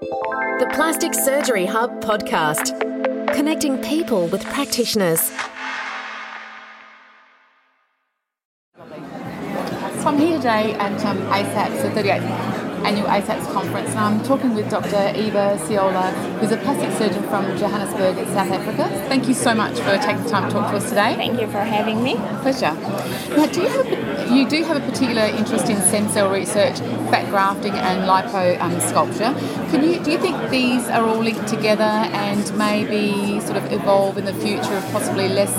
The Plastic Surgery Hub podcast, connecting people with practitioners. So I'm here today at um, ASAPS, the 38th annual ASAPS conference, and I'm talking with Dr. Eva Siola, who's a plastic surgeon from Johannesburg in South Africa. Thank you so much for taking the time to talk to us today. Thank you for having me. Pleasure. Now, do you, have you do have a particular interest in stem cell research, fat grafting, and lipo um, sculpture. Can you do you think these are all linked together and maybe sort of evolve in the future of possibly less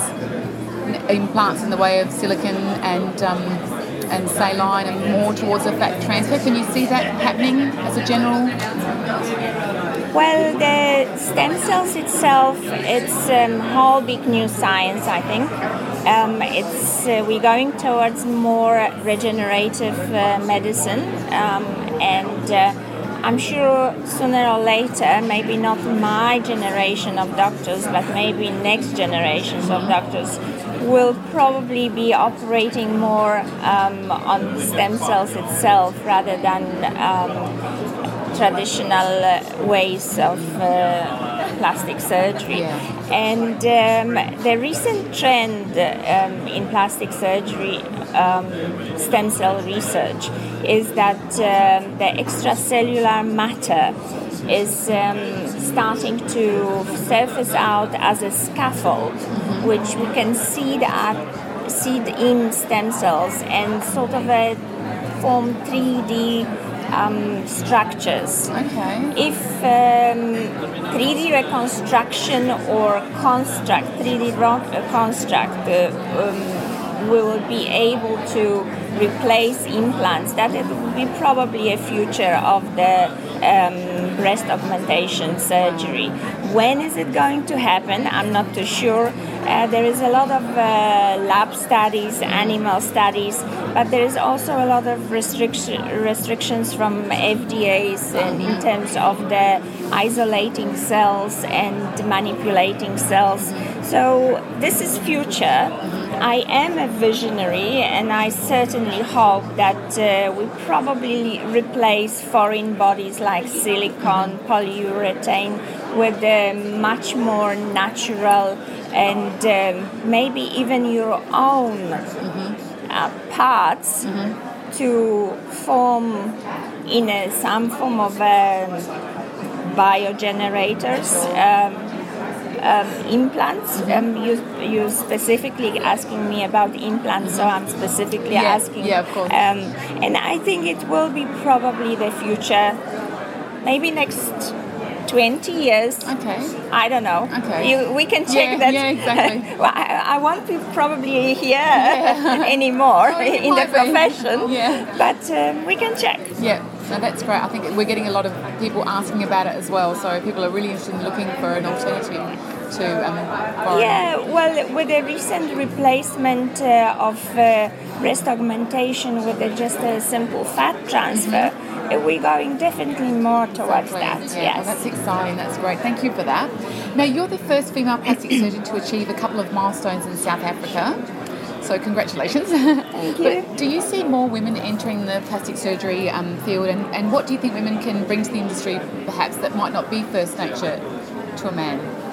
implants in the way of silicon and um, and saline and more towards a fat transfer. Can you see that happening as a general? Well, the stem cells itself, it's a um, whole big new science, I think. Um, it's uh, we're going towards more regenerative uh, medicine, um, and uh, I'm sure sooner or later, maybe not my generation of doctors, but maybe next generations of doctors will probably be operating more um, on stem cells itself rather than um, traditional ways of uh, plastic surgery. Yeah. And um, the recent trend um, in plastic surgery, um, stem cell research, is that um, the extracellular matter is um, starting to surface out as a scaffold, mm-hmm. which we can seed at, seed in stem cells and sort of a form 3D um, structures. Okay. If um, 3D reconstruction or construct, 3D construct, uh, um, will be able to replace implants, that it will be probably a future of the um, breast augmentation surgery. When is it going to happen? I'm not too sure. Uh, there is a lot of uh, lab studies, animal studies, but there is also a lot of restriction, restrictions from FDA's in, in terms of the isolating cells and manipulating cells. So this is future. I am a visionary, and I certainly hope that uh, we probably replace foreign bodies like silicone, polyurethane with uh, much more natural and um, maybe even your own mm-hmm. uh, parts mm-hmm. to form in a, some form of um, biogenerators. Um, um, implants. Um, you you specifically asking me about implants, so I'm specifically yeah, asking. Yeah, of course. Um, and I think it will be probably the future, maybe next. 20 years. Okay. I don't know. Okay. You, we can check yeah, that. Yeah, exactly. well, I, I won't be probably here yeah. anymore oh, in the profession. Yeah. But um, we can check. Yeah. No, that's great. I think we're getting a lot of people asking about it as well. So people are really interested in looking for an alternative to um, Yeah, well, with the recent replacement uh, of uh, breast augmentation with a, just a simple fat transfer, mm-hmm. we're going definitely more towards exactly. that. Yeah, yes, well, that's exciting. That's great. Thank you for that. Now, you're the first female plastic surgeon to achieve a couple of milestones in South Africa. So congratulations. Thank you. but do you see more women entering the plastic surgery um, field, and, and what do you think women can bring to the industry, perhaps that might not be first nature to a man?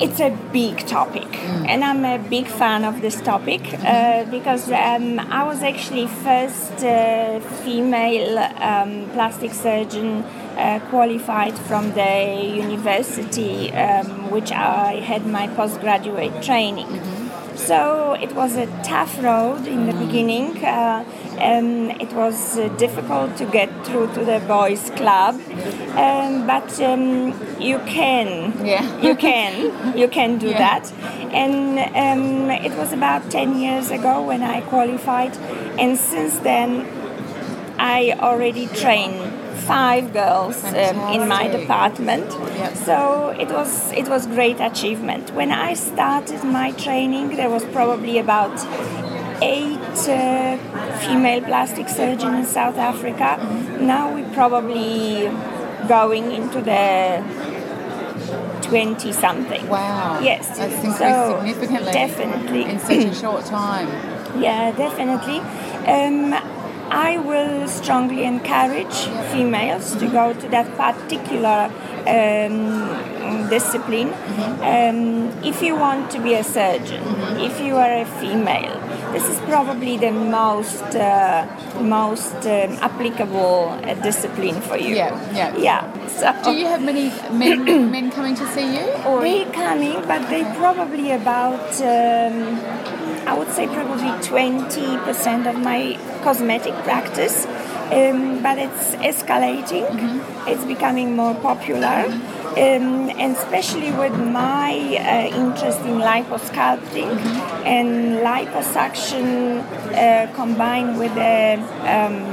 It's a big topic, mm. and I'm a big fan of this topic uh, because um, I was actually first uh, female um, plastic surgeon uh, qualified from the university, um, which I had my postgraduate training. Mm-hmm. So it was a tough road in the beginning. Uh, um, it was uh, difficult to get through to the boys' club, um, but um, you can, yeah. you can, you can do yeah. that. And um, it was about ten years ago when I qualified, and since then I already trained five girls um, in my department. Yep. So it was it was great achievement. When I started my training, there was probably about eight uh, female plastic surgeons in South Africa. Mm-hmm. Now we're probably going into the 20 something. Wow. Yes. That's increased so significantly. Definitely. In such a short time. Yeah, definitely. Um, I will strongly encourage females to go to that particular um, discipline. Um, if you want to be a surgeon, if you are a female, this is probably the most uh, most um, applicable uh, discipline for you. Yeah, yeah. yeah. So Do you have many men men coming to see you, or they coming, but they probably about. I would say probably 20% of my cosmetic practice, um, but it's escalating. It's becoming more popular. Um, and especially with my uh, interest in liposculpting and liposuction uh, combined with the um,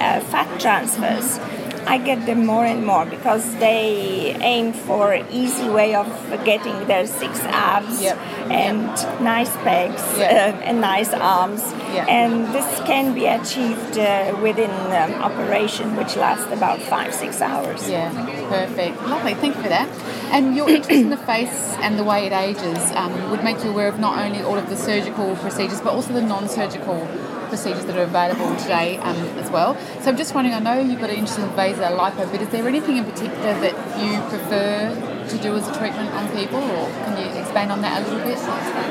uh, fat transfers. I get them more and more because they aim for easy way of getting their six abs Yep. and nice pecs Yep. uh, and nice arms. Yep. And this can be achieved uh, within um, operation, which lasts about five six hours. Yeah, perfect. Lovely, thank you for that. And your interest in the face and the way it ages um, would make you aware of not only all of the surgical procedures, but also the non surgical procedures that are available today um, as well. So I'm just wondering, I know you've got an interest in VASER lipo, but is there anything in particular that you prefer to do as a treatment on people, or can you expand on that a little bit?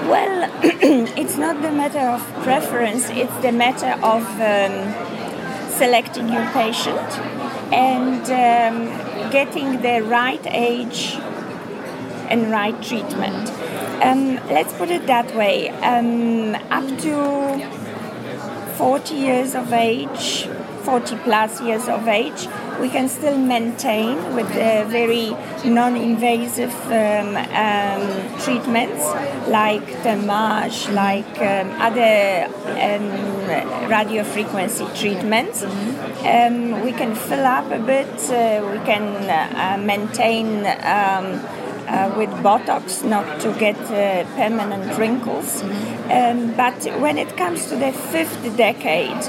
Well, it's not the matter of preference, it's the matter of um, selecting your patient and um, getting the right age and right treatment. Um, let's put it that way um, up to 40 years of age, 40 plus years of age, we can still maintain with uh, very non-invasive um, um, treatments like thermage, like um, other um, radio frequency treatments. Um, we can fill up a bit, uh, we can uh, maintain um, uh, with Botox not to get uh, permanent wrinkles. Um, but when it comes to the fifth decade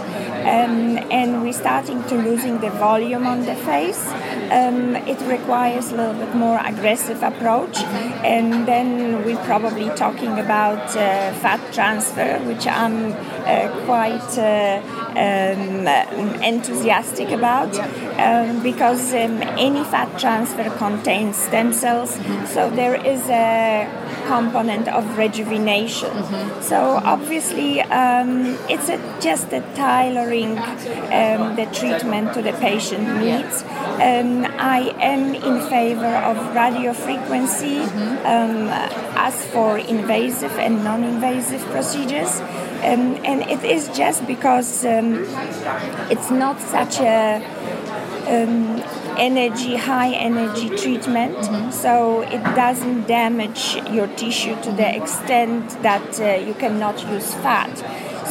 um, and we're starting to losing the volume on the face, um, it requires a little bit more aggressive approach. And then we're probably talking about uh, fat transfer, which I'm uh, quite uh, um, enthusiastic about um, because um, any fat transfer contains stem cells, so there is a component of rejuvenation. So obviously, um, it's a, just a tailoring um, the treatment to the patient needs. Um, I am in favor of radio frequency um, as for invasive and non-invasive procedures. Um, and it is just because um, it's not such a um, energy, high energy treatment, so it doesn't damage your tissue to the extent that uh, you cannot use fat.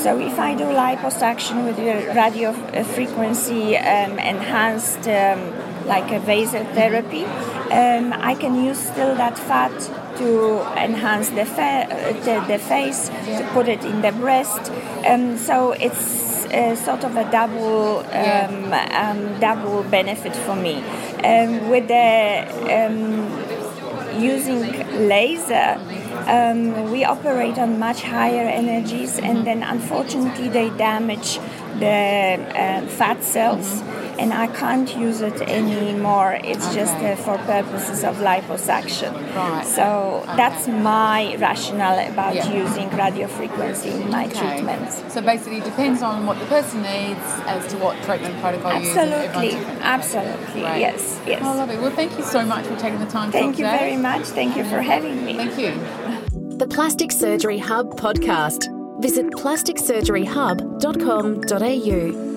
So if I do liposuction with radio uh, frequency um, enhanced, um, like a vaso therapy, um, I can use still that fat to enhance the, fa- uh, the, the face, to put it in the breast. Um, so it's uh, sort of a double um, um, double benefit for me. Um, with the um, using laser, um, we operate on much higher energies, and then unfortunately they damage the uh, fat cells. And I can't use it anymore. It's just uh, for purposes of liposuction. Right. So that's my rationale about Yeah. using radio frequency in my Okay. treatments. So basically, it depends on what the person needs as to what treatment protocol you use. Absolutely, different. absolutely, Great. yes, yes. Oh, lovely. Well, thank you so much for taking the time to Thank talk you today. very much. Thank you for having me. Thank you. The Plastic Surgery Hub podcast. Visit plasticsurgeryhub.com.au.